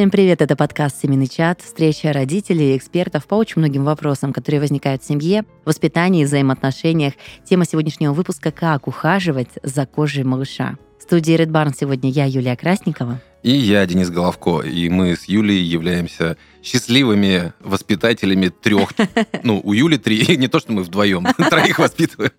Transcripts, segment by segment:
Всем привет, это подкаст «Семейный чат», встреча родителей и экспертов по очень многим вопросам, которые возникают в семье, воспитании, взаимоотношениях. Тема сегодняшнего выпуска «Как ухаживать за кожей малыша». В студии Red Barn сегодня я, Юлия Красникова. И я, Денис Головко. И мы с Юлей являемся счастливыми воспитателями трех. Ну, у Юли три, не то, что мы вдвоем, троих воспитываем.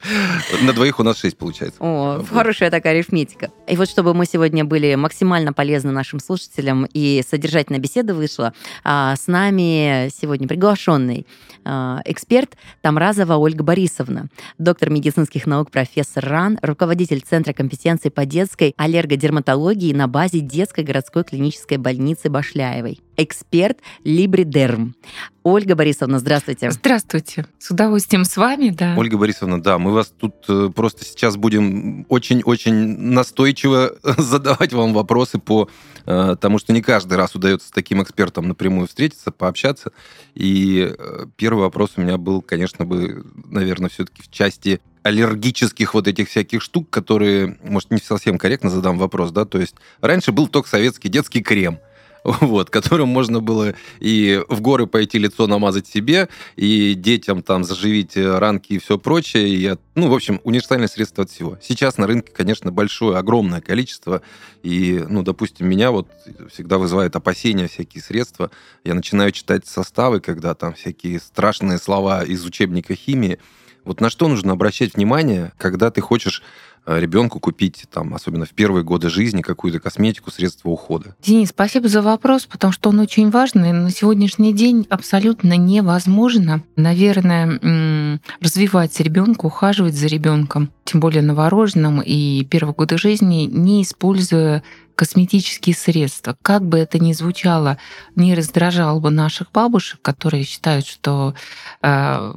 На двоих у нас шесть получается. О, хорошая такая арифметика. И вот чтобы мы сегодня были максимально полезны нашим слушателям и содержательная беседа вышла, а, с нами сегодня приглашенный а, эксперт Тамразова Ольга Борисовна, доктор медицинских наук, профессор РАН, руководитель Центра компетенции по детской аллергодерматологии на базе детской городской клинической больницы Башляевой эксперт Либридерм. Ольга Борисовна, здравствуйте. Здравствуйте. С удовольствием с вами, да. Ольга Борисовна, да, мы вас тут э, просто сейчас будем очень-очень настойчиво задавать вам вопросы по э, тому, что не каждый раз удается с таким экспертом напрямую встретиться, пообщаться. И э, первый вопрос у меня был, конечно, бы, наверное, все-таки в части аллергических вот этих всяких штук, которые, может, не совсем корректно задам вопрос, да, то есть раньше был только советский детский крем – вот, которым можно было и в горы пойти лицо намазать себе, и детям там заживить э, ранки и все прочее. И, ну, в общем, универсальное средство от всего. Сейчас на рынке, конечно, большое, огромное количество. И, ну, допустим, меня вот всегда вызывает опасения всякие средства. Я начинаю читать составы, когда там всякие страшные слова из учебника химии. Вот на что нужно обращать внимание, когда ты хочешь ребенку купить, там, особенно в первые годы жизни, какую-то косметику, средства ухода? Денис, спасибо за вопрос, потому что он очень важный. На сегодняшний день абсолютно невозможно, наверное, развивать ребенка, ухаживать за ребенком, тем более новорожденным и первые годы жизни, не используя косметические средства. Как бы это ни звучало, не раздражало бы наших бабушек, которые считают, что э,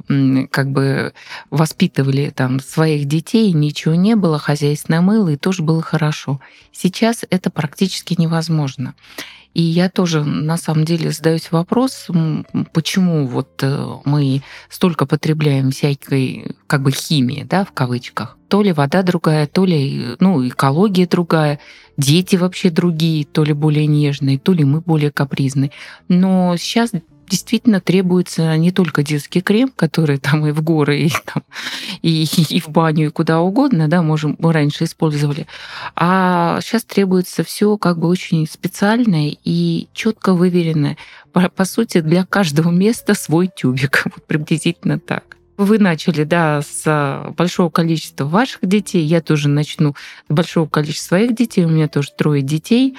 как бы воспитывали там своих детей, ничего не было, хозяйственное мыло, и тоже было хорошо. Сейчас это практически невозможно. И я тоже на самом деле задаюсь вопрос, почему вот э, мы столько потребляем всякой как бы химии, да, в кавычках. То ли вода другая, то ли ну, экология другая, дети вообще другие, то ли более нежные, то ли мы более капризные. Но сейчас действительно требуется не только детский крем, который там и в горы, и, там, и, и в баню, и куда угодно, да, можем, мы раньше использовали, а сейчас требуется все как бы очень специальное и четко выверенное. По, по сути, для каждого места свой тюбик, вот приблизительно так. Вы начали, да, с большого количества ваших детей. Я тоже начну с большого количества своих детей. У меня тоже трое детей.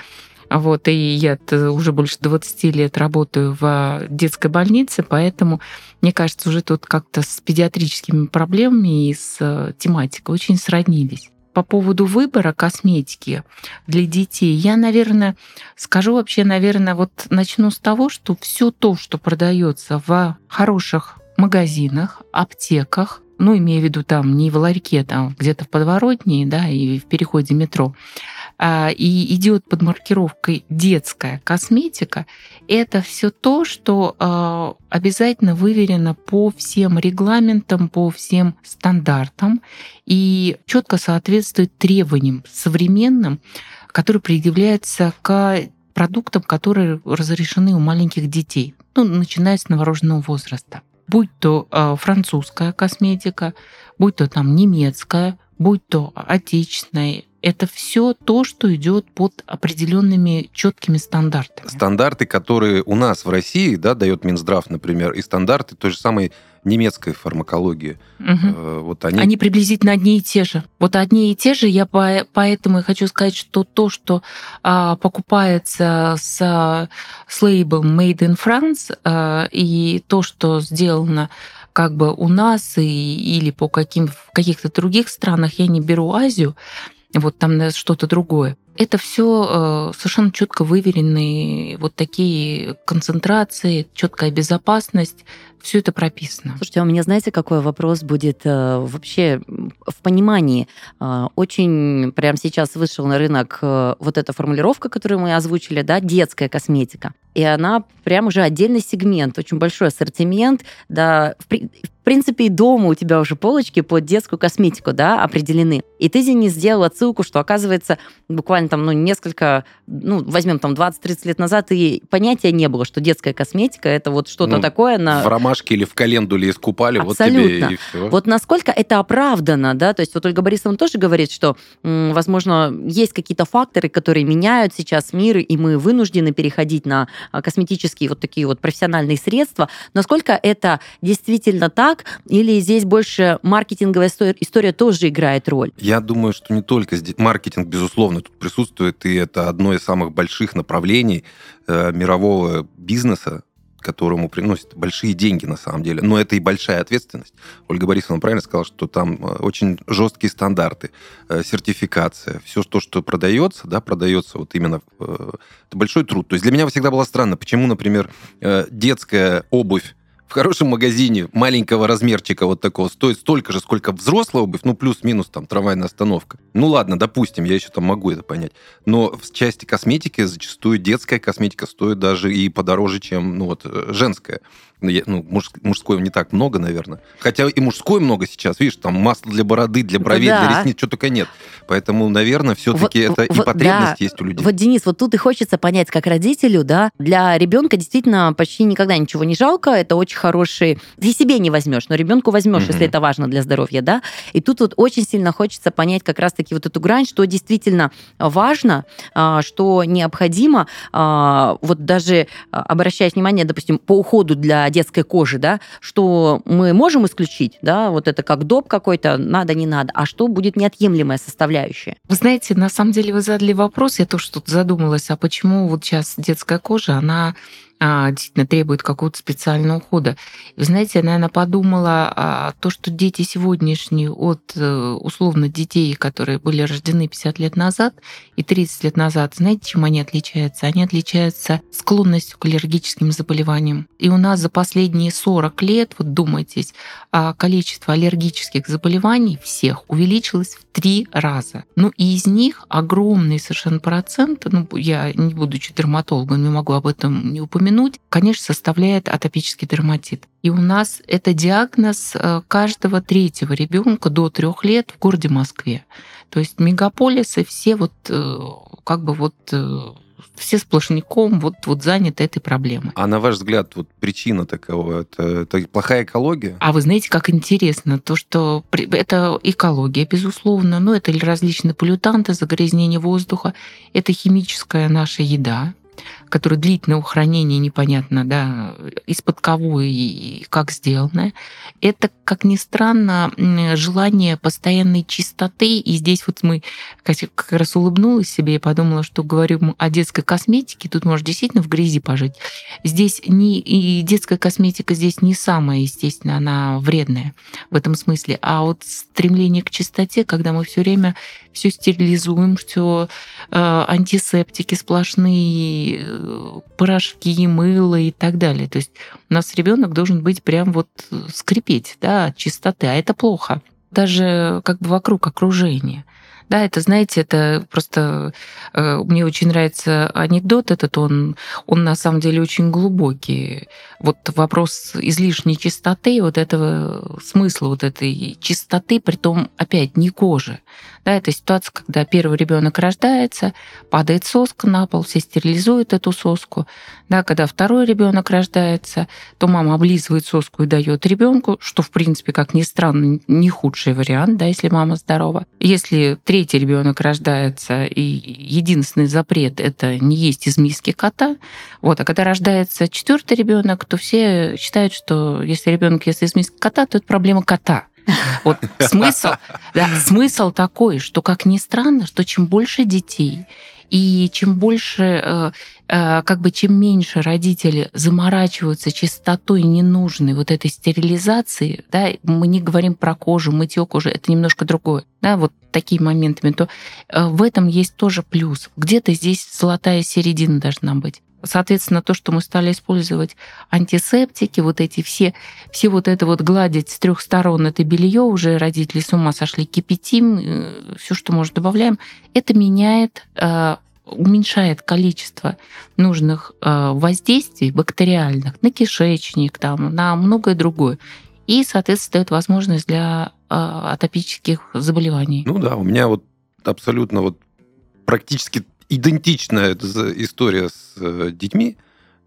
Вот, и я уже больше 20 лет работаю в детской больнице, поэтому, мне кажется, уже тут как-то с педиатрическими проблемами и с э, тематикой очень сроднились. По поводу выбора косметики для детей, я, наверное, скажу вообще, наверное, вот начну с того, что все то, что продается в хороших магазинах, аптеках, ну, имею в виду там не в ларьке, там где-то в подворотне, да, и в переходе метро, а, и идет под маркировкой детская косметика, это все то, что а, обязательно выверено по всем регламентам, по всем стандартам и четко соответствует требованиям современным, которые предъявляются к продуктам, которые разрешены у маленьких детей, ну, начиная с новорожденного возраста. Будь то э, французская косметика, будь то там немецкая, будь то отечественная, это все то, что идет под определенными четкими стандартами. Стандарты, которые у нас в России, да, дает Минздрав, например, и стандарты той же самой немецкой фармакологии. Угу. Вот они... они приблизительно одни и те же. Вот одни и те же. Я по, поэтому и хочу сказать, что то, что а, покупается с, с лейблом Made in France, а, и то, что сделано как бы у нас и, или по каким, в каких-то других странах, я не беру Азию, вот там что-то другое. Это все э, совершенно четко выверенные вот такие концентрации, четкая безопасность, все это прописано. Слушайте, а у меня, знаете, какой вопрос будет э, вообще в понимании? Э, очень прямо сейчас вышел на рынок вот эта формулировка, которую мы озвучили, да, детская косметика. И она прям уже отдельный сегмент, очень большой ассортимент, да, в, принципе, и дома у тебя уже полочки под детскую косметику, да, определены. И ты, Денис, сделал отсылку, что, оказывается, буквально там, ну, несколько, ну, возьмем там 20-30 лет назад, и понятия не было, что детская косметика это вот что-то Ну, такое на... В ромашке или в календуле искупали, вот Абсолютно. тебе и все. Вот насколько это оправдано, да, то есть вот Ольга Борисовна тоже говорит, что, возможно, есть какие-то факторы, которые меняют сейчас мир, и мы вынуждены переходить на а, косметические вот такие вот профессиональные средства. Насколько это действительно так, или здесь больше маркетинговая история, тоже играет роль? Я думаю, что не только здесь маркетинг, безусловно, тут присутствует, и это одно из самых больших направлений э, мирового бизнеса, которому приносят большие деньги на самом деле. Но это и большая ответственность. Ольга Борисовна правильно сказала, что там э, очень жесткие стандарты, э, сертификация, все то, что продается, да, продается вот именно... э, это большой труд. То есть для меня всегда было странно, почему, например, детская обувь в хорошем магазине маленького размерчика вот такого стоит столько же, сколько взрослая обувь, ну, плюс-минус там трамвайная остановка. Ну, ладно, допустим, я еще там могу это понять. Но в части косметики зачастую детская косметика стоит даже и подороже, чем, ну, вот, э, женская. Ну, я- ну, муж- мужской не так много, наверное. Хотя и мужской много сейчас, видишь, там масло для бороды, для бровей, Да. для ресниц, что только нет. Поэтому, наверное, все-таки Вот- это и вот, потребность да. есть у людей. Вот, Денис, вот тут и хочется понять, как родителю, да, для ребенка действительно почти никогда ничего не жалко, это очень хороший... Ты себе не возьмешь, но ребенку возьмешь, Мгм. если это важно для здоровья, да. И тут вот очень сильно хочется понять как раз-таки вот эту грань, что действительно важно, а, что необходимо, а, вот даже а, обращая внимание, допустим, по уходу для детской кожи, да, что мы можем исключить, да, вот это как доп какой-то, надо, не надо, а что будет неотъемлемая составляющая. Вы знаете, на самом деле вы задали вопрос, я тоже тут задумалась, а почему вот сейчас детская кожа, она а, действительно требует какого-то специального ухода. Вы знаете, я, наверное, подумала, а, то, что дети сегодняшние от э, условно детей, которые были рождены 50 лет назад и 30 лет назад, знаете, чем они отличаются? Они отличаются склонностью к аллергическим заболеваниям. И у нас за последние 40 лет, вот думайтесь, а, количество аллергических заболеваний всех увеличилось в три раза. Ну и из них огромный совершенно процент, ну я не будучи дерматологом, не могу об этом не упомянуть, конечно, составляет атопический дерматит. И у нас это диагноз э, каждого третьего ребенка до трех лет в городе Москве. То есть мегаполисы все вот э, как бы вот э, все сплошняком вот, вот заняты этой проблемой. А на ваш взгляд, вот причина такого, это, это плохая экология? А вы знаете, как интересно, то, что это экология, безусловно, но это различные полютанты, загрязнение воздуха, это химическая наша еда, которая длительного хранения непонятно, да, из-под кого и как сделанная. Это, как ни странно, желание постоянной чистоты. И здесь вот мы как раз улыбнулась себе и подумала, что говорим о детской косметике, тут можно действительно в грязи пожить. Здесь не, и детская косметика здесь не самая, естественно, она вредная в этом смысле, а вот стремление к чистоте, когда мы все время все стерилизуем, все антисептики сплошные, э, порошки, мыло и так далее. То есть у нас ребенок должен быть прям вот э, скрипеть, да, от чистоты, а это плохо. Даже как бы вокруг окружения. Да, это, знаете, это просто... э, Мне очень нравится анекдот этот, он, он на самом деле очень глубокий. Вот вопрос излишней чистоты, вот этого смысла вот этой чистоты, при том опять не кожи. Да, это ситуация, когда первый ребенок рождается, падает соска на пол, все стерилизуют эту соску. Да, когда второй ребенок рождается, то мама облизывает соску и дает ребенку, что, в принципе, как ни странно, не худший вариант, да, если мама здорова. Если третий ребенок рождается, и единственный запрет это не есть из миски кота, вот, а когда рождается четвертый ребенок, то все считают, что если ребенок ест из миски кота, то это проблема кота. Вот смысл, да, смысл такой, что, как ни странно, что чем больше детей, и чем больше, э, э, как бы чем меньше родители заморачиваются чистотой ненужной вот этой стерилизации, да, мы не говорим про кожу, мытье кожи, это немножко другое, да, вот такими моментами, то э, в этом есть тоже плюс. Где-то здесь золотая середина должна быть. Соответственно, то, что мы стали использовать антисептики, вот эти все, все вот это вот гладить с трех сторон, это белье уже родители с ума сошли, кипятим, все, что можно, добавляем, это меняет э, уменьшает количество нужных э, воздействий бактериальных на кишечник, там, на многое другое. И, соответственно, дает возможность для э, атопических заболеваний. Ну да, у меня вот абсолютно вот практически идентичная история с э, детьми.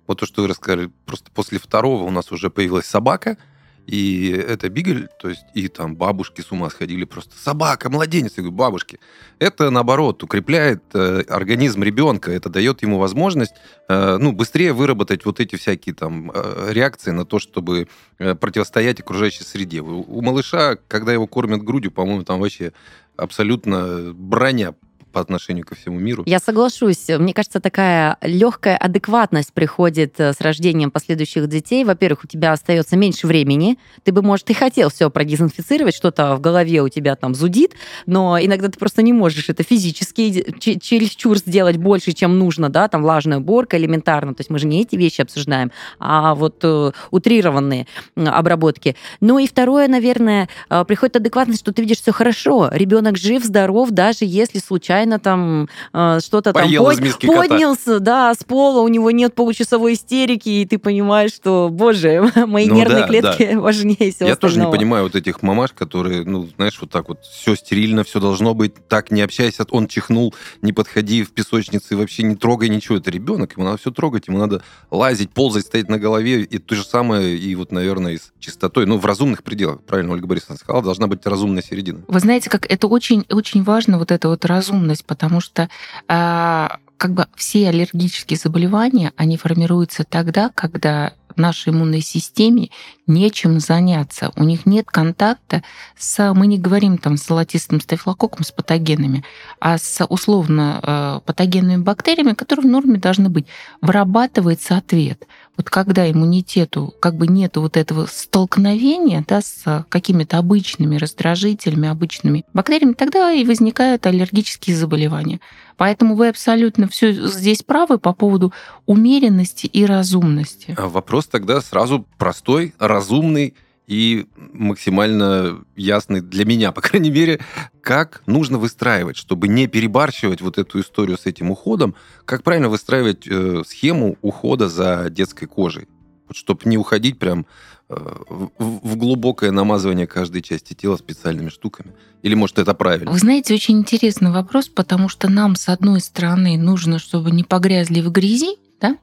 Вот то, что вы рассказали, просто после второго у нас уже появилась собака – и это Бигель, то есть и там бабушки с ума сходили просто. Собака, младенец. Я говорю, бабушки. Это, наоборот, укрепляет э, организм ребенка. Это дает ему возможность э, ну, быстрее выработать вот эти всякие там э, реакции на то, чтобы э, противостоять окружающей среде. У, у малыша, когда его кормят грудью, по-моему, там вообще абсолютно броня по отношению ко всему миру. Я соглашусь. Мне кажется, такая легкая адекватность приходит э, с рождением последующих детей. Во-первых, у тебя остается меньше времени. Ты бы, может, и хотел все продезинфицировать, что-то в голове у тебя там зудит, но иногда ты просто не можешь это физически чересчур сделать больше, чем нужно, да, там влажная уборка элементарно. То есть мы же не эти вещи обсуждаем, а вот э, утрированные обработки. Ну и второе, наверное, э, приходит адекватность, что ты видишь все хорошо. Ребенок жив, здоров, даже если случайно случайно там э, что-то там под, поднялся, кота. да, с пола, у него нет получасовой истерики, и ты понимаешь, что, боже, мои ну, нервные да, клетки да. важнее всего Я остального. тоже не понимаю вот этих мамаш, которые, ну, знаешь, вот так вот, все стерильно, все должно быть, так не общайся, он чихнул, не подходи в песочнице, вообще не трогай ничего, это ребенок, ему надо все трогать, ему надо лазить, ползать, стоять на голове, и то же самое, и вот, наверное, с чистотой, ну, в разумных пределах, правильно Ольга Борисовна сказала, должна быть разумная середина. Вы знаете, как это очень, очень важно, вот это вот разумность иммунность, потому что а, как бы все аллергические заболевания, они формируются тогда, когда нашей иммунной системе нечем заняться. У них нет контакта с, мы не говорим там с золотистым стафилококком, с патогенами, а с условно э, патогенными бактериями, которые в норме должны быть. Вырабатывается ответ. Вот когда иммунитету как бы нет вот этого столкновения да, с какими-то обычными раздражителями, обычными бактериями, тогда и возникают аллергические заболевания. Поэтому вы абсолютно все здесь правы по поводу умеренности и разумности. А вопрос тогда сразу простой, разумный и максимально ясный для меня, по крайней мере, как нужно выстраивать, чтобы не перебарщивать вот эту историю с этим уходом, как правильно выстраивать э, схему ухода за детской кожей, вот, чтобы не уходить прям э, в, в глубокое намазывание каждой части тела специальными штуками. Или, может, это правильно? Вы знаете, очень интересный вопрос, потому что нам, с одной стороны, нужно, чтобы не погрязли в грязи, да?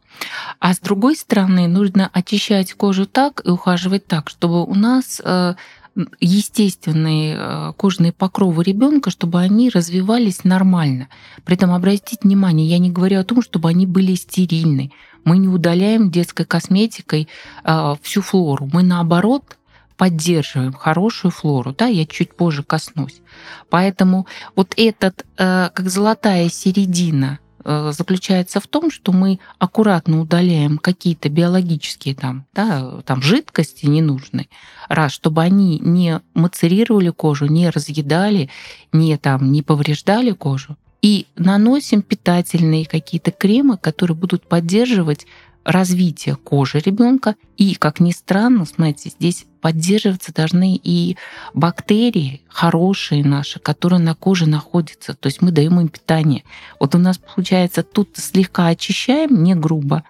А с другой стороны, нужно очищать кожу так и ухаживать так, чтобы у нас э, естественные э, кожные покровы ребенка, чтобы они развивались нормально. При этом обратите внимание, я не говорю о том, чтобы они были стерильны. Мы не удаляем детской косметикой э, всю флору. Мы наоборот поддерживаем хорошую флору, да, я чуть позже коснусь. Поэтому вот этот, как золотая середина заключается в том, что мы аккуратно удаляем какие-то биологические там, да, там жидкости ненужные, раз, чтобы они не мацерировали кожу, не разъедали, не, там, не повреждали кожу. И наносим питательные какие-то кремы, которые будут поддерживать развития кожи ребенка. И, как ни странно, смотрите, здесь поддерживаться должны и бактерии хорошие наши, которые на коже находятся. То есть мы даем им питание. Вот у нас получается тут слегка очищаем, не грубо,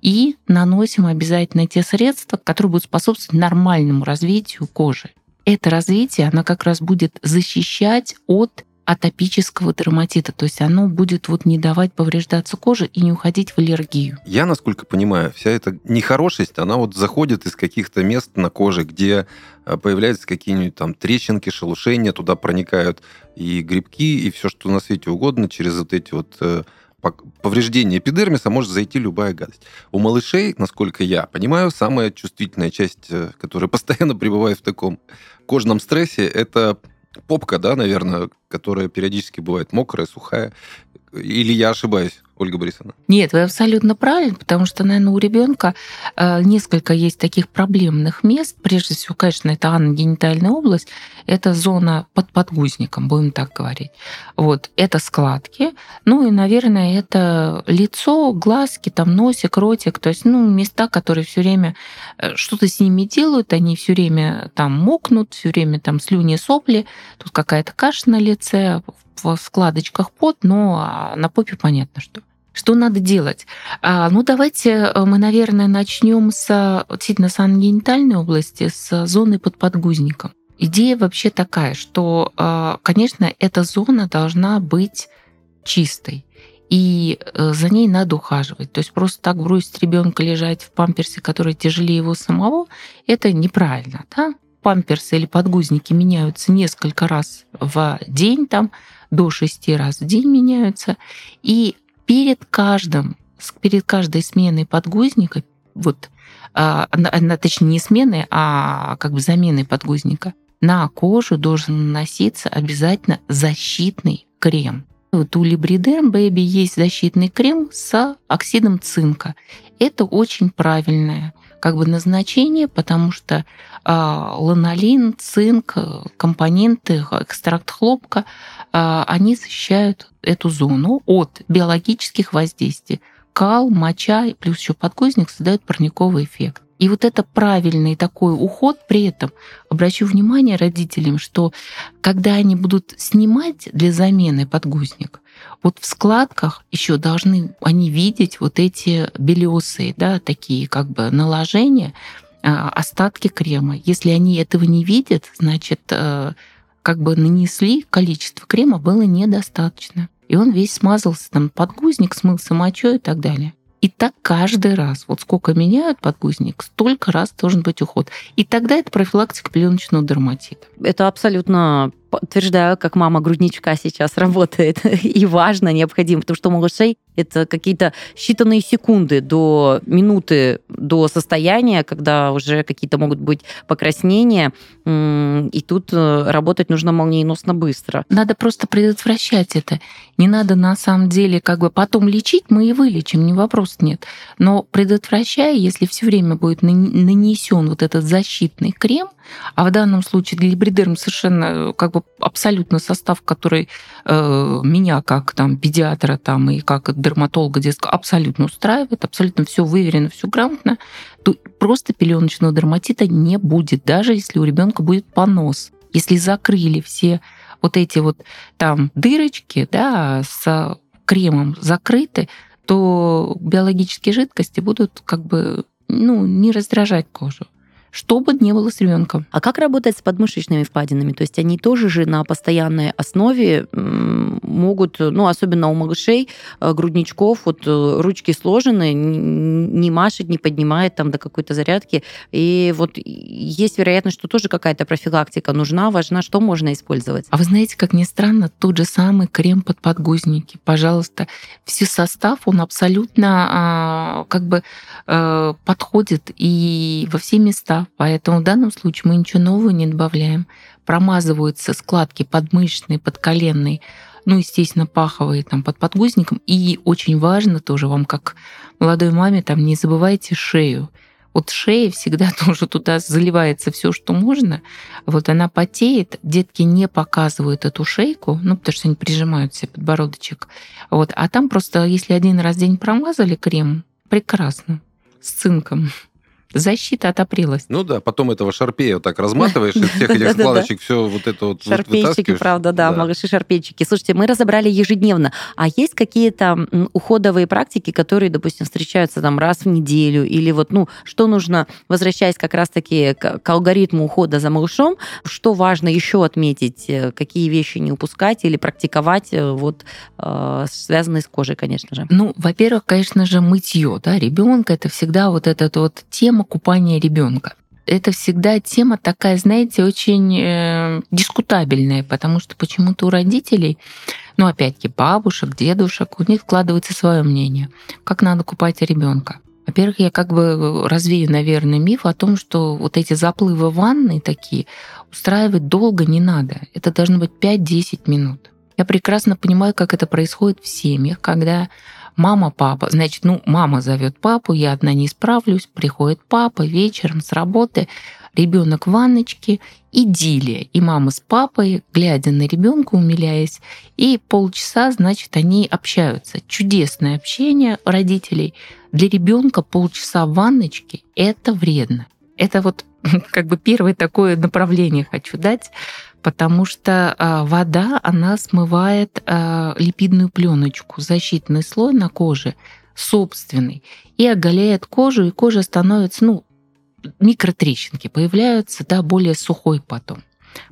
и наносим обязательно те средства, которые будут способствовать нормальному развитию кожи. Это развитие, оно как раз будет защищать от атопического дерматита, то есть оно будет вот не давать повреждаться коже и не уходить в аллергию. Я, насколько понимаю, вся эта нехорошесть, она вот заходит из каких-то мест на коже, где э, появляются какие-нибудь там трещинки, шелушения, туда проникают и грибки, и все, что на свете угодно, через вот эти вот э, повреждения эпидермиса может зайти любая гадость. У малышей, насколько я понимаю, самая чувствительная часть, э, которая постоянно пребывает в таком кожном стрессе, это попка, да, наверное, которая периодически бывает мокрая, сухая. Или я ошибаюсь? Ольга Борисовна? Нет, вы абсолютно правильно, потому что, наверное, у ребенка э, несколько есть таких проблемных мест. Прежде всего, конечно, это аногенитальная область, это зона под подгузником, будем так говорить. Вот, это складки, ну и, наверное, это лицо, глазки, там носик, ротик, то есть, ну, места, которые все время э, что-то с ними делают, они все время там мокнут, все время там слюни, сопли, тут какая-то каша на лице, складочках пот, но на попе понятно, что. Что надо делать? А, ну, давайте э, мы, наверное, начнем с действительно с ангенитальной области, с зоны под подгузником. Идея вообще такая, что, э, конечно, эта зона должна быть чистой и э, за ней надо ухаживать. То есть просто так бросить ребенка лежать в памперсе, который тяжелее его самого, это неправильно. Да? Памперсы или подгузники меняются несколько раз в день, там до шести раз в день меняются. И перед каждым, перед каждой сменой подгузника, вот, а, точнее не смены, а как бы замены подгузника, на кожу должен наноситься обязательно защитный крем. Вот у Libriderm Baby есть защитный крем с оксидом цинка. Это очень правильное как бы назначение, потому что э, ланолин, цинк, компоненты, экстракт хлопка, они защищают эту зону от биологических воздействий. Кал, моча плюс еще подгузник создают парниковый эффект. И вот это правильный такой уход при этом. Обращу внимание родителям, что когда они будут снимать для замены подгузник, вот в складках еще должны они видеть вот эти белесые, да, такие как бы наложения, а, остатки крема. Если они этого не видят, значит, э, как бы нанесли количество крема было недостаточно. И он весь смазался, там подгузник смылся мочой и так далее. И так каждый раз. Вот сколько меняют подгузник, столько раз должен быть уход. И тогда это профилактика пленочного дерматита. Это абсолютно подтверждаю, как мама грудничка сейчас работает. И важно, необходимо, потому что у малышей это какие-то считанные секунды до минуты до состояния, когда уже какие-то могут быть покраснения. И тут э, работать нужно молниеносно быстро. Надо просто предотвращать это. Не надо на самом деле как бы потом лечить, мы и вылечим, ни вопрос нет. Но предотвращая, если все время будет нанесен вот этот защитный крем, а в данном случае для либридерм совершенно э, как бы абсолютно состав, который э, меня как там педиатра там и как дерматолога детского абсолютно устраивает, абсолютно все выверено, все грамотно, то просто пеленочного дерматита не будет, даже если у ребенка будет понос. Если закрыли все вот эти вот там дырочки, да, с кремом закрыты, то биологические жидкости будут как бы ну, не раздражать кожу чтобы не было с ребенком. А как работать с подмышечными впадинами? То есть они тоже же на постоянной основе могут, ну, особенно у малышей, э, грудничков, вот э, ручки сложены, не машет, не поднимает там до какой-то зарядки. И вот есть вероятность, что тоже какая-то профилактика нужна, важна, что можно использовать. А вы знаете, как ни странно, тот же самый крем под подгузники, пожалуйста, все состав, он абсолютно а, как бы э, подходит и во все места поэтому в данном случае мы ничего нового не добавляем. Промазываются складки подмышечные, подколенные, ну, естественно, паховые там под подгузником. И очень важно тоже вам, как молодой маме, там не забывайте шею. Вот шея всегда тоже туда заливается все, что можно. Вот она потеет, детки не показывают эту шейку, ну, потому что они прижимают себе подбородочек. Вот. А там просто, если один раз в день промазали крем, прекрасно, с цинком защита отопрелась. Ну да, потом этого шарпея вот так разматываешь, из всех этих складочек все вот это вот Шарпейчики, правда, да, малыши шарпейчики. Слушайте, мы разобрали ежедневно. А есть какие-то уходовые практики, которые, допустим, встречаются там раз в неделю? Или вот, ну, что нужно, возвращаясь как раз-таки к алгоритму ухода за малышом, что важно еще отметить, э, какие вещи не упускать или практиковать, э, вот, э, связанные с кожей, конечно же? Ну, во-первых, конечно же, мытье, да, ребенка это всегда вот эта вот тема тема купания ребенка. Это всегда тема такая, знаете, очень э, дискутабельная, потому что почему-то у родителей, ну опять-таки бабушек, дедушек, у них складывается свое мнение, как надо купать ребенка. Во-первых, я как бы развею, наверное, миф о том, что вот эти заплывы ванны такие устраивать долго не надо. Это должно быть 5-10 минут. Я прекрасно понимаю, как это происходит в семьях, когда мама, папа. Значит, ну, мама зовет папу, я одна не справлюсь, приходит папа вечером с работы, ребенок в ванночке, идиллия. И мама с папой, глядя на ребенка, умиляясь, и полчаса, значит, они общаются. Чудесное общение родителей. Для ребенка полчаса в ванночке – это вредно. Это вот как бы первое такое направление хочу дать, потому что а, вода, она смывает а, липидную пленочку, защитный слой на коже собственный, и оголяет кожу, и кожа становится, ну, микротрещинки появляются, да, более сухой потом.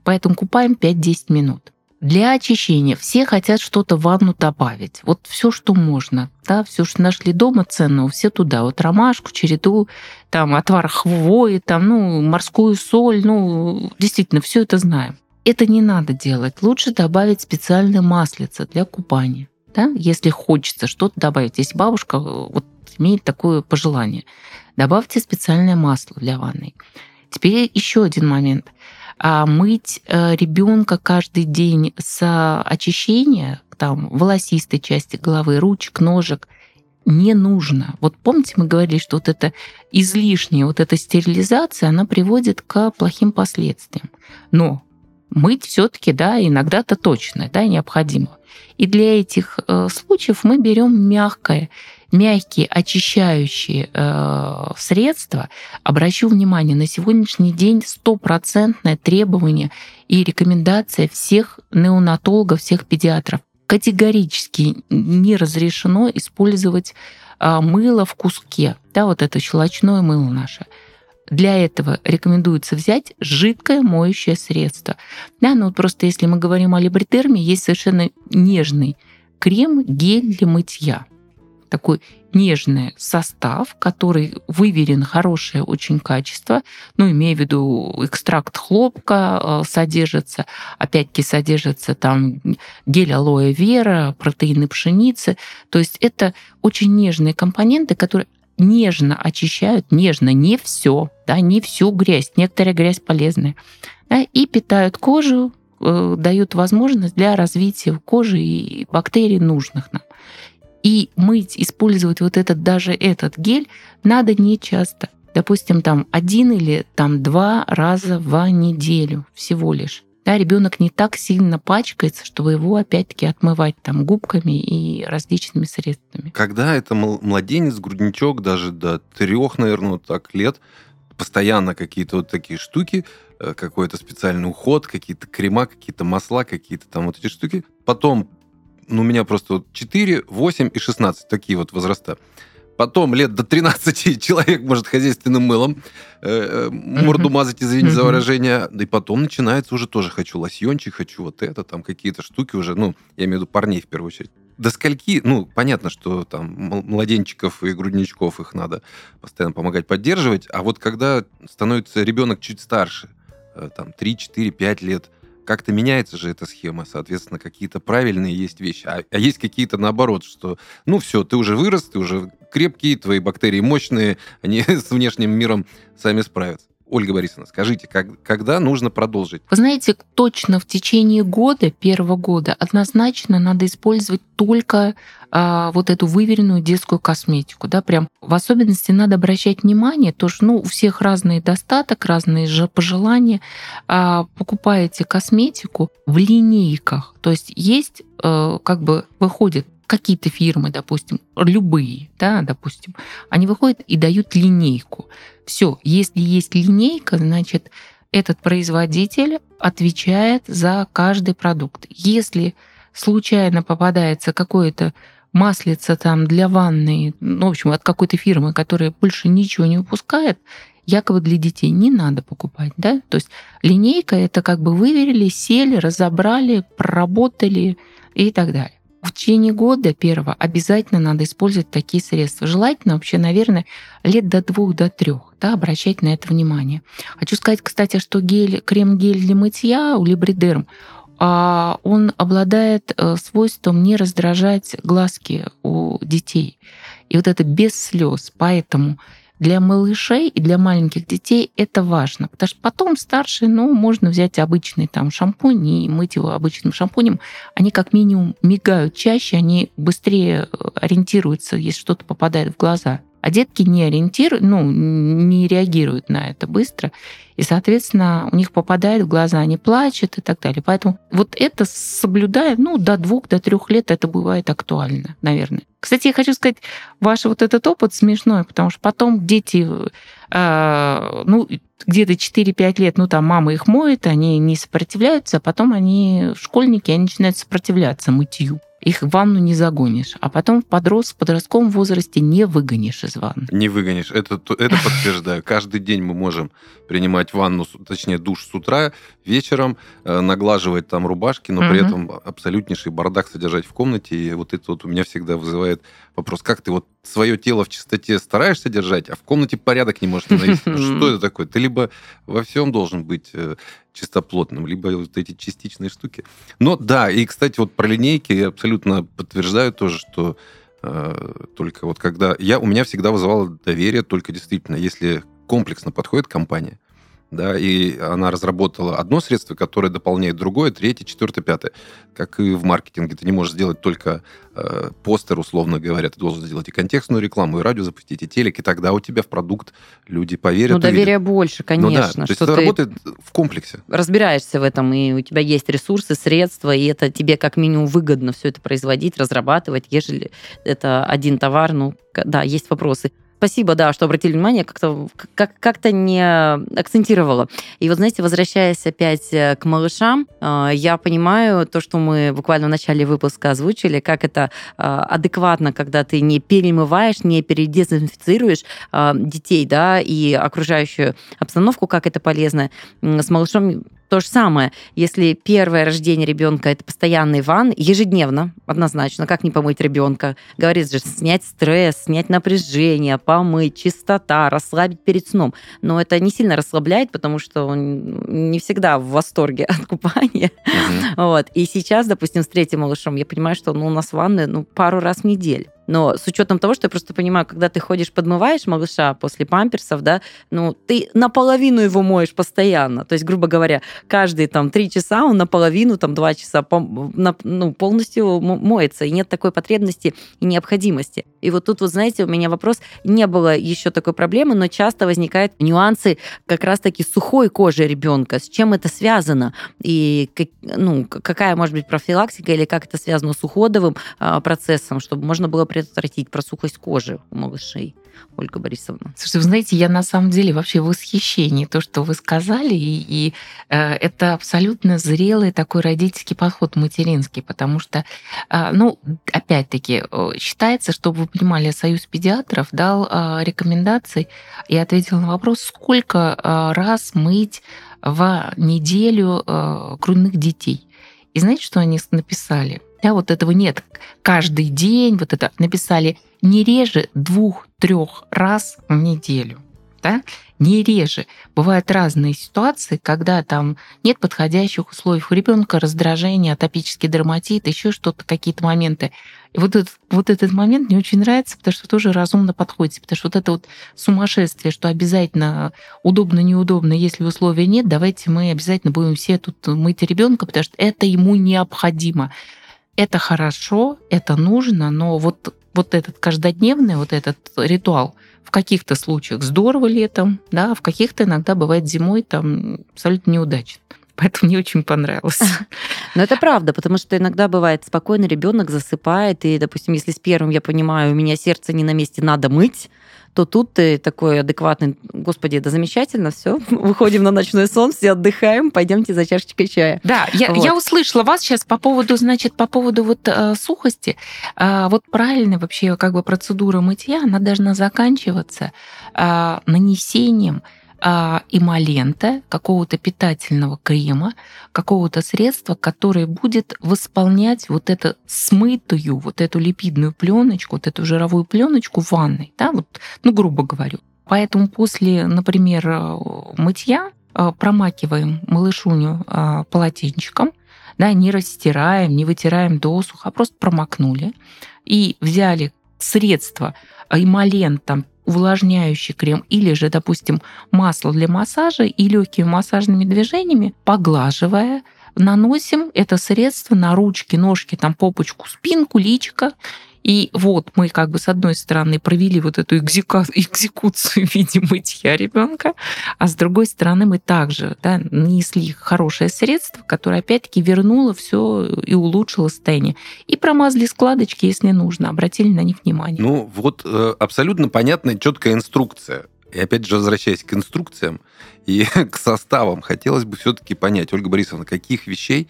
Поэтому купаем 5-10 минут. Для очищения все хотят что-то в ванну добавить. Вот все, что можно. Да, все, что нашли дома ценного, все туда. Вот ромашку, череду, там, отвар хвои, там, ну, морскую соль. Ну, действительно, все это знаем. Это не надо делать. Лучше добавить специальное маслице для купания. Да? Если хочется что-то добавить. Если бабушка вот, имеет такое пожелание, добавьте специальное масло для ванной. Теперь еще один момент – а мыть э, ребенка каждый день с очищения, там, волосистой части головы, ручек, ножек, не нужно. Вот помните, мы говорили, что вот эта излишняя вот эта стерилизация, она приводит к плохим последствиям. Но мыть все-таки, да, иногда-то точно, да, необходимо. И для этих э, случаев мы берем мягкое мягкие очищающие э, средства, обращу внимание, на сегодняшний день стопроцентное требование и рекомендация всех неонатологов, всех педиатров. Категорически не разрешено использовать э, мыло в куске, да, вот это щелочное мыло наше. Для этого рекомендуется взять жидкое моющее средство. Да, ну просто если мы говорим о либритерме, есть совершенно нежный крем, гель для мытья. Такой нежный состав, который выверен хорошее очень качество, ну, имея в виду экстракт хлопка э, содержится, опять-таки содержится там гель алоэ вера, протеины пшеницы, то есть это очень нежные компоненты, которые нежно очищают, нежно, не все, да, не всю грязь, некоторая грязь полезная, да, и питают кожу, э, дают возможность для развития кожи и бактерий нужных нам. И мыть, использовать вот этот, даже этот гель надо не часто. Допустим, там один или там два раза в неделю всего лишь. Да, ребенок не так сильно пачкается, чтобы его опять-таки отмывать там губками и различными средствами. Когда это младенец, грудничок, даже до трех, наверное, так лет, постоянно какие-то вот такие штуки, э, какой-то специальный уход, какие-то крема, какие-то масла, какие-то там вот эти штуки. Потом ну, у меня просто вот 4, 8 и 16, такие вот возраста. Потом лет до 13 человек может хозяйственным мылом э, э морду мазать, извините за выражение. И потом начинается уже тоже хочу лосьончик, хочу вот это, там какие-то штуки уже, ну, я имею в виду парней в первую очередь. До скольки, ну, понятно, что там младенчиков и грудничков их надо постоянно помогать поддерживать, а вот когда становится ребенок чуть старше, э, там 3, 4, 5 лет, как-то меняется же эта схема, соответственно, какие-то правильные есть вещи, а, а есть какие-то наоборот, что, ну все, ты уже вырос, ты уже крепкий, твои бактерии мощные, они с внешним миром сами справятся. Ольга Борисовна, скажите, как, когда нужно продолжить? Вы знаете, точно в течение года, первого года, однозначно надо использовать только а, вот эту выверенную детскую косметику. Да, прям в особенности надо обращать внимание, то что ну, у всех разный достаток, разные же пожелания. А, покупаете косметику в линейках. То есть есть, а, как бы выходит какие-то фирмы, допустим, любые, да, допустим, они выходят и дают линейку. Все, если есть линейка, значит, этот производитель отвечает за каждый продукт. Если случайно попадается какое-то маслица там для ванны, ну, в общем, от какой-то фирмы, которая больше ничего не выпускает, якобы для детей не надо покупать, да? То есть линейка это как бы выверили, сели, разобрали, проработали и так далее. В течение года первого обязательно надо использовать такие средства. Желательно вообще, наверное, лет до двух, до трех, да, обращать на это внимание. Хочу сказать, кстати, что гель, крем-гель для мытья у Либридерм, а, он обладает э, свойством не раздражать глазки у детей. И вот это без слез. Поэтому для малышей и для маленьких детей это важно, потому что потом старшие, ну, можно взять обычный там шампунь и мыть его обычным шампунем. Они как минимум мигают чаще, они быстрее э, ориентируются, если что-то попадает в глаза. А детки не ориентируют, ну, не реагируют на это быстро, и, соответственно, у них попадает в глаза, они плачут и так далее. Поэтому вот это соблюдая, ну, до двух, до трех лет это бывает актуально, наверное. Кстати, я хочу сказать, ваш вот этот опыт смешной, потому что потом дети, э, ну, где-то 4-5 лет, ну, там мама их моет, они не сопротивляются, а потом они, школьники, они начинают сопротивляться мытью их в ванну не загонишь, а потом в, подрос, в подростковом возрасте не выгонишь из ванны. Не выгонишь, это, это подтверждаю. Каждый день мы можем принимать ванну, точнее душ с утра, вечером, э, наглаживать там рубашки, но при этом абсолютнейший бардак содержать в комнате. И вот это вот у меня всегда вызывает вопрос, как ты вот свое тело в чистоте стараешься держать, а в комнате порядок не можешь навести. Ну, что это такое? Ты либо во всем должен быть э, чистоплотным, либо вот эти частичные штуки. Но да, и, кстати, вот про линейки я абсолютно подтверждаю тоже, что э, только вот когда... Я, у меня всегда вызывало доверие только действительно, если комплексно подходит компания, да, и она разработала одно средство, которое дополняет другое, третье, четвертое, пятое. Как и в маркетинге, ты не можешь сделать только э, постер, условно говоря, ты должен сделать и контекстную рекламу, и радио запустить, и телек, и тогда у тебя в продукт люди поверят. Ну, доверие больше, конечно. Ну, да, то есть это работает в комплексе. Разбираешься в этом, и у тебя есть ресурсы, средства, и это тебе как минимум выгодно все это производить, разрабатывать, ежели это один товар, ну, да, есть вопросы. Спасибо, да, что обратили внимание, как-то как, как-то не акцентировала. И вот, знаете, возвращаясь опять э, к малышам, э, я понимаю то, что мы буквально в начале выпуска озвучили, как это э, адекватно, когда ты не перемываешь, не передезинфицируешь детей, да, и окружающую обстановку, как это полезно. С малышом то же самое, если первое рождение ребенка это постоянный ван, ежедневно, однозначно, как не помыть ребенка? Говорит же, снять стресс, снять напряжение, помыть, чистота, расслабить перед сном. Но это не сильно расслабляет, потому что он не всегда в восторге от купания. Угу. Вот. И сейчас, допустим, с третьим малышом, я понимаю, что ну, у нас ванны ну, пару раз в неделю. Но с учетом того, что я просто понимаю, когда ты ходишь, подмываешь малыша после памперсов, да, ну, ты наполовину его моешь постоянно. То есть, грубо говоря, каждые там три часа он наполовину, там два часа ну, полностью моется. И нет такой потребности и необходимости. И вот тут, вот знаете, у меня вопрос, не было еще такой проблемы, но часто возникают нюансы как раз-таки сухой кожи ребенка. С чем это связано? И ну, какая может быть профилактика или как это связано с уходовым а, процессом, чтобы можно было предотвратить просухость кожи у малышей? Ольга Борисовна. Слушайте, вы знаете, я на самом деле вообще в восхищении то, что вы сказали, и, и э, это абсолютно зрелый такой родительский подход материнский, потому что, э, ну, опять-таки, э, считается, чтобы вы понимали, Союз педиатров дал э, рекомендации и ответил на вопрос, сколько э, раз мыть в неделю э, грудных детей. И знаете, что они написали? Да, вот этого нет. Каждый день вот это написали не реже двух-трех раз в неделю. Да? Не реже. Бывают разные ситуации, когда там нет подходящих условий у ребенка, раздражение, атопический дерматит, еще что-то, какие-то моменты. И вот этот, вот этот момент мне очень нравится, потому что тоже разумно подходит. Потому что вот это вот сумасшествие, что обязательно удобно, неудобно, если условия нет, давайте мы обязательно будем все тут мыть ребенка, потому что это ему необходимо. Это хорошо, это нужно, но вот вот этот каждодневный, вот этот ритуал в каких-то случаях здорово летом, да, в каких-то иногда бывает зимой там абсолютно неудачно. Поэтому мне очень понравилось. Но это правда, потому что иногда бывает спокойно ребенок засыпает, и, допустим, если с первым я понимаю, у меня сердце не на месте, надо мыть, то тут ты такой адекватный, господи, это замечательно, все, выходим на ночной сон, все отдыхаем, пойдемте за чашечкой чая. Да, я, вот. я услышала вас сейчас по поводу, значит, по поводу вот э, сухости. Э, вот правильно вообще как бы процедура мытья, она должна заканчиваться э, нанесением а, эмолента, какого-то питательного крема, какого-то средства, которое будет восполнять вот эту смытую, вот эту липидную пленочку, вот эту жировую пленочку в ванной, да, вот, ну, грубо говорю. Поэтому после, например, э, мытья э, промакиваем малышуню э, полотенчиком, да, не растираем, не вытираем досуха, а просто промокнули и взяли средство эмолент, там, увлажняющий крем или же, допустим, масло для массажа и легкими массажными движениями, поглаживая, наносим это средство на ручки, ножки, там попочку, спинку, личико, и вот мы как бы с одной стороны провели вот эту экзекуцию в виде мытья ребенка, а с другой стороны мы также да, нанесли хорошее средство, которое опять-таки вернуло все и улучшило состояние. И промазали складочки, если нужно, обратили на них внимание. Ну вот э, абсолютно понятная, четкая инструкция. И опять же, возвращаясь к инструкциям и к составам, хотелось бы все-таки понять, Ольга Борисовна, каких вещей,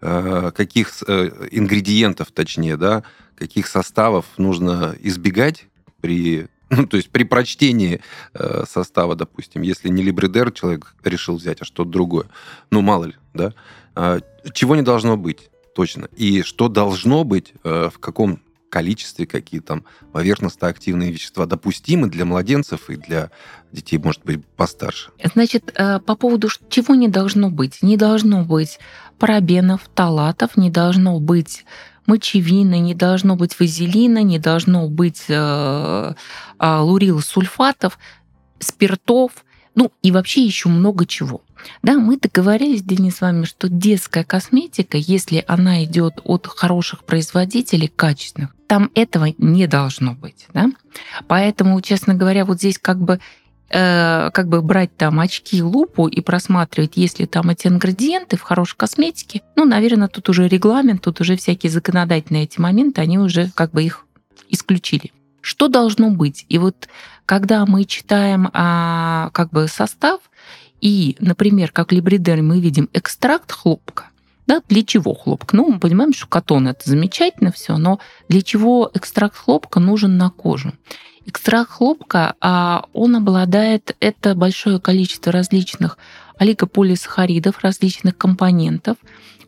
каких э, ингредиентов, точнее, да, каких составов нужно избегать при ну, то есть при прочтении э, состава, допустим, если не либредер человек решил взять, а что-то другое, ну, мало ли, да, э, чего не должно быть точно, и что должно быть, э, в каком количестве, какие там поверхностно-активные вещества допустимы для младенцев и для детей, может быть, постарше. Значит, э, по поводу чего не должно быть. Не должно быть парабенов, талатов, не должно быть мочевины, не должно быть вазелина, не должно быть э, э, лурилсульфатов, спиртов, ну и вообще еще много чего. Да, мы договорились, Денис, с вами, что детская косметика, если она идет от хороших производителей, качественных, там этого не должно быть. Да? Поэтому, честно говоря, вот здесь как бы Э, как бы брать там очки, лупу и просматривать, есть ли там эти ингредиенты в хорошей косметике, ну, наверное, тут уже регламент, тут уже всякие законодательные эти моменты, они уже как бы их исключили. Что должно быть? И вот когда мы читаем а, как бы состав, и, например, как либридер мы видим экстракт хлопка, да, для чего хлопка? Ну, мы понимаем, что катон это замечательно все, но для чего экстракт хлопка нужен на кожу? Экстракт хлопка, а он обладает это большое количество различных олигополисахаридов, различных компонентов,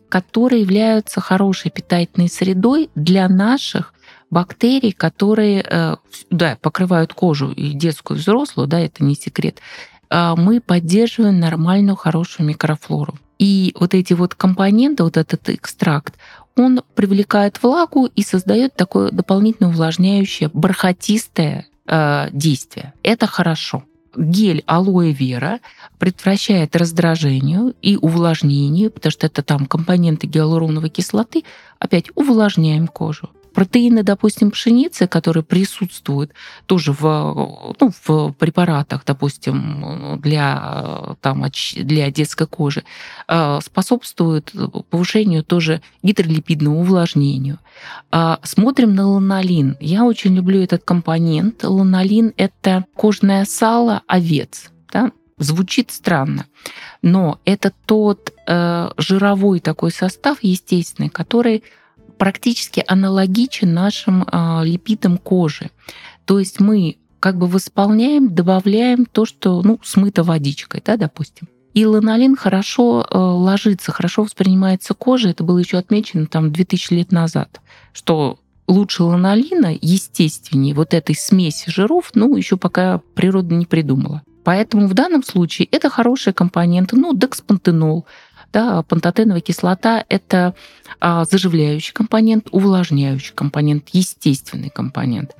которые являются хорошей питательной средой для наших бактерий, которые э, да, покрывают кожу и детскую, и взрослую, да, это не секрет, а мы поддерживаем нормальную, хорошую микрофлору. И вот эти вот компоненты, вот этот экстракт, он привлекает влагу и создает такое дополнительно увлажняющее, бархатистое э, действие. Это хорошо. Гель алоэ вера предотвращает раздражению и увлажнению, потому что это там компоненты гиалуроновой кислоты. Опять увлажняем кожу. Протеины, допустим, пшеницы, которые присутствуют тоже в, ну, в препаратах, допустим, для, там, для детской кожи, э, способствуют повышению тоже гидролипидного увлажнению. А, смотрим на ланолин. Я очень люблю этот компонент. Ланолин – это кожное сало овец. Да? Звучит странно, но это тот э, жировой такой состав естественный, который практически аналогичен нашим э, липидам кожи. То есть мы как бы восполняем, добавляем то, что ну, смыто водичкой, да, допустим. И ланолин хорошо э, ложится, хорошо воспринимается кожей. Это было еще отмечено там 2000 лет назад, что лучше ланолина, естественнее вот этой смеси жиров, ну, еще пока природа не придумала. Поэтому в данном случае это хорошие компоненты. Ну, декспантенол, да, пантотеновая кислота – это а, заживляющий компонент, увлажняющий компонент, естественный компонент.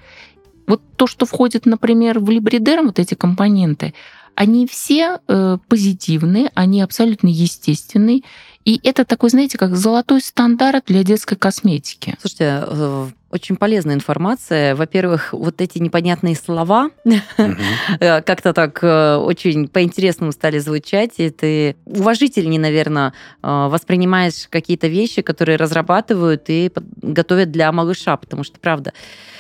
Вот то, что входит, например, в либридерм, вот эти компоненты, они все э, позитивные, они абсолютно естественные. И это такой, знаете, как золотой стандарт для детской косметики. Слушайте, э, очень полезная информация. Во-первых, вот эти непонятные слова э, как-то так э, очень по-интересному стали звучать, и ты уважительнее, наверное, воспринимаешь какие-то вещи, которые разрабатывают и готовят для малыша, потому что, правда, Э,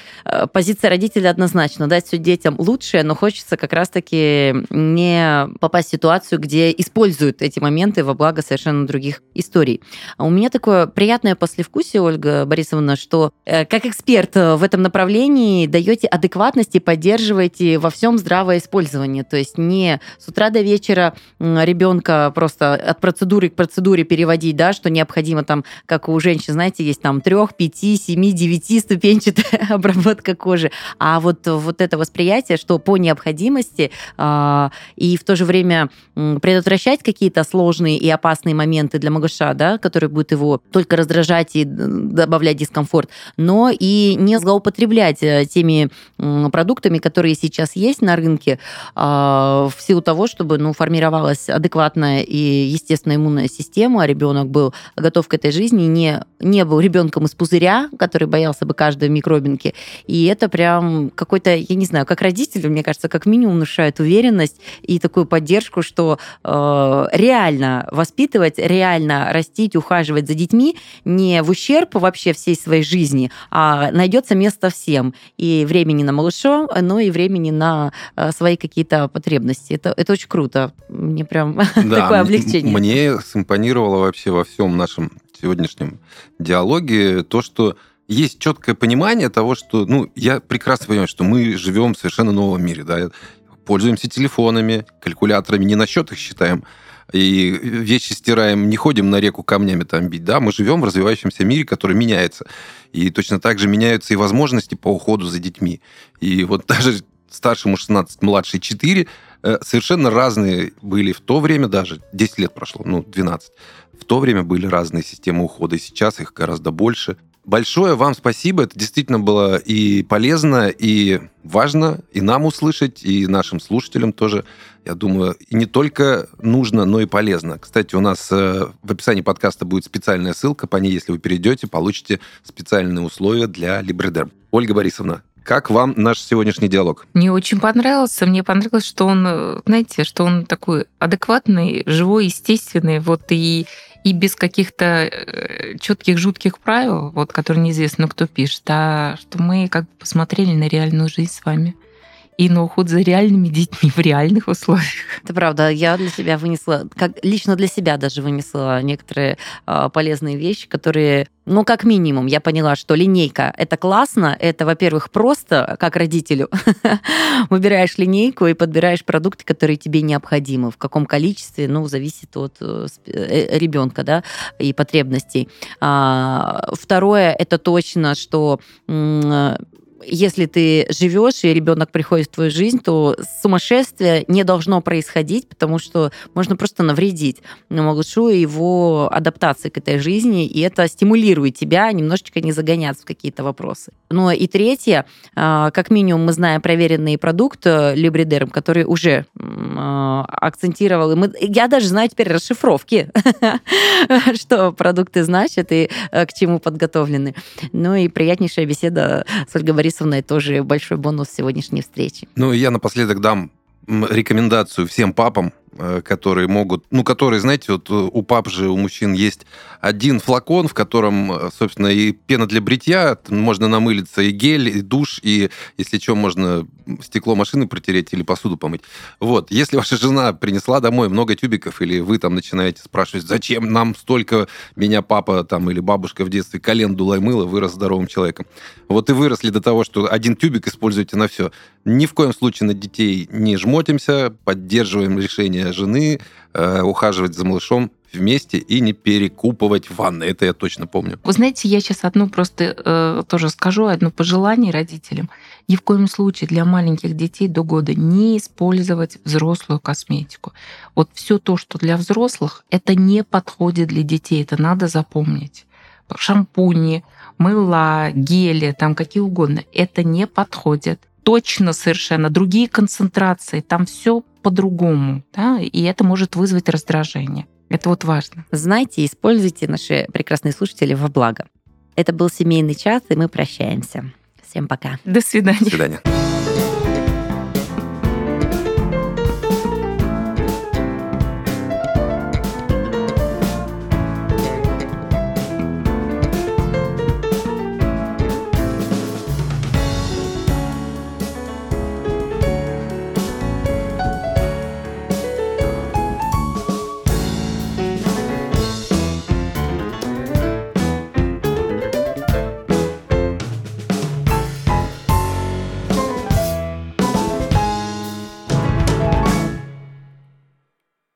позиция родителя однозначно, дать все детям лучшее, но хочется как раз-таки не попасть в ситуацию, где используют эти моменты во благо совершенно других историй. А у меня такое приятное послевкусие, Ольга Борисовна, что э, как эксперт в этом направлении даете адекватность и поддерживаете во всем здравое использование. То есть не с утра до вечера ребенка просто от процедуры к процедуре переводить, да, что необходимо там, как у женщин, знаете, есть там трех, пяти, семи, девяти ступенчатая обработка выработка кожи, а вот, вот это восприятие, что по необходимости э, и в то же время предотвращать какие-то сложные и опасные моменты для малыша, да, которые будут его только раздражать и добавлять дискомфорт, но и не злоупотреблять э, теми продуктами, которые сейчас есть на рынке, э, в силу того, чтобы ну, формировалась адекватная и естественная иммунная система, а ребенок был готов к этой жизни, не, не был ребенком из пузыря, который боялся бы каждой микробинки. И это прям какой-то, я не знаю, как родителю, мне кажется, как минимум внушает уверенность и такую поддержку, что э, реально воспитывать, реально растить, ухаживать за детьми не в ущерб вообще всей своей жизни, а найдется место всем. И времени на малыша, но и времени на э, свои какие-то потребности. Это, это очень круто. Мне прям да, такое облегчение. Мне симпонировало вообще во всем нашем сегодняшнем диалоге то, что есть четкое понимание того, что, ну, я прекрасно понимаю, что мы живем в совершенно новом мире, да, пользуемся телефонами, калькуляторами, не на счет их считаем, и вещи стираем, не ходим на реку камнями там бить, да, мы живем в развивающемся мире, который меняется. И точно так же меняются и возможности по уходу за детьми. И вот даже старшему 16, младший 4, э, совершенно разные были в то время даже, 10 лет прошло, ну, 12. В то время были разные системы ухода, и сейчас их гораздо больше. Большое вам спасибо. Это действительно было и полезно, и важно, и нам услышать, и нашим слушателям тоже. Я думаю, и не только нужно, но и полезно. Кстати, у нас э, в описании подкаста будет специальная ссылка. По ней, если вы перейдете, получите специальные условия для Либредерм. Ольга Борисовна, как вам наш сегодняшний диалог? Мне очень понравился. Мне понравилось, что он, э, знаете, что он такой адекватный, живой, естественный. Вот и и без каких-то э, четких, жутких правил, вот, которые неизвестно, кто пишет, а что мы как бы посмотрели на реальную жизнь с вами и на уход за реальными детьми в реальных условиях. Это правда. Я для себя вынесла, как лично для себя даже вынесла некоторые э, полезные вещи, которые, ну, как минимум, я поняла, что линейка это классно. Это, во-первых, просто, как родителю, выбираешь линейку и подбираешь продукты, которые тебе необходимы. В каком количестве, ну, зависит от э, э, ребенка, да, и потребностей. А, второе, это точно, что если ты живешь и ребенок приходит в твою жизнь, то сумасшествие не должно происходить, потому что можно просто навредить малышу и его адаптации к этой жизни, и это стимулирует тебя немножечко не загоняться в какие-то вопросы. Ну и третье, а, как минимум мы знаем проверенный продукт э, Libridерм, который уже а, акцентировал, и мы, я даже знаю теперь расшифровки, что продукты значат и э, к чему подготовлены. Ну и приятнейшая беседа с Ольгой Борисовной тоже большой бонус сегодняшней встречи. Ну, я напоследок дам рекомендацию всем папам, которые могут, ну, которые, знаете, вот э, у пап же, у мужчин есть один флакон, в котором, э, собственно, и пена для бритья, можно намылиться, и гель, и душ, и, если что, можно стекло машины протереть или посуду помыть. Вот, если ваша жена принесла домой много тюбиков, или вы там начинаете спрашивать, зачем нам столько, меня папа там или бабушка в детстве календулой мыла, вырос здоровым человеком. Вот и выросли до того, что один тюбик используете на все. Ни в коем случае на детей не жмотимся, поддерживаем решение жены э, ухаживать за малышом вместе и не перекупывать ванны. Это я точно помню. Вы знаете, я сейчас одну просто э, тоже скажу, одно пожелание родителям. Ни в коем случае для маленьких детей до года не использовать взрослую косметику. Вот все то, что для взрослых, это не подходит для детей. Это надо запомнить. Шампуни, мыла, гели, там какие угодно. Это не подходит точно совершенно другие концентрации, там все по-другому, да, и это может вызвать раздражение. Это вот важно. Знайте, используйте наши прекрасные слушатели во благо. Это был семейный час, и мы прощаемся. Всем пока. До свидания. До свидания.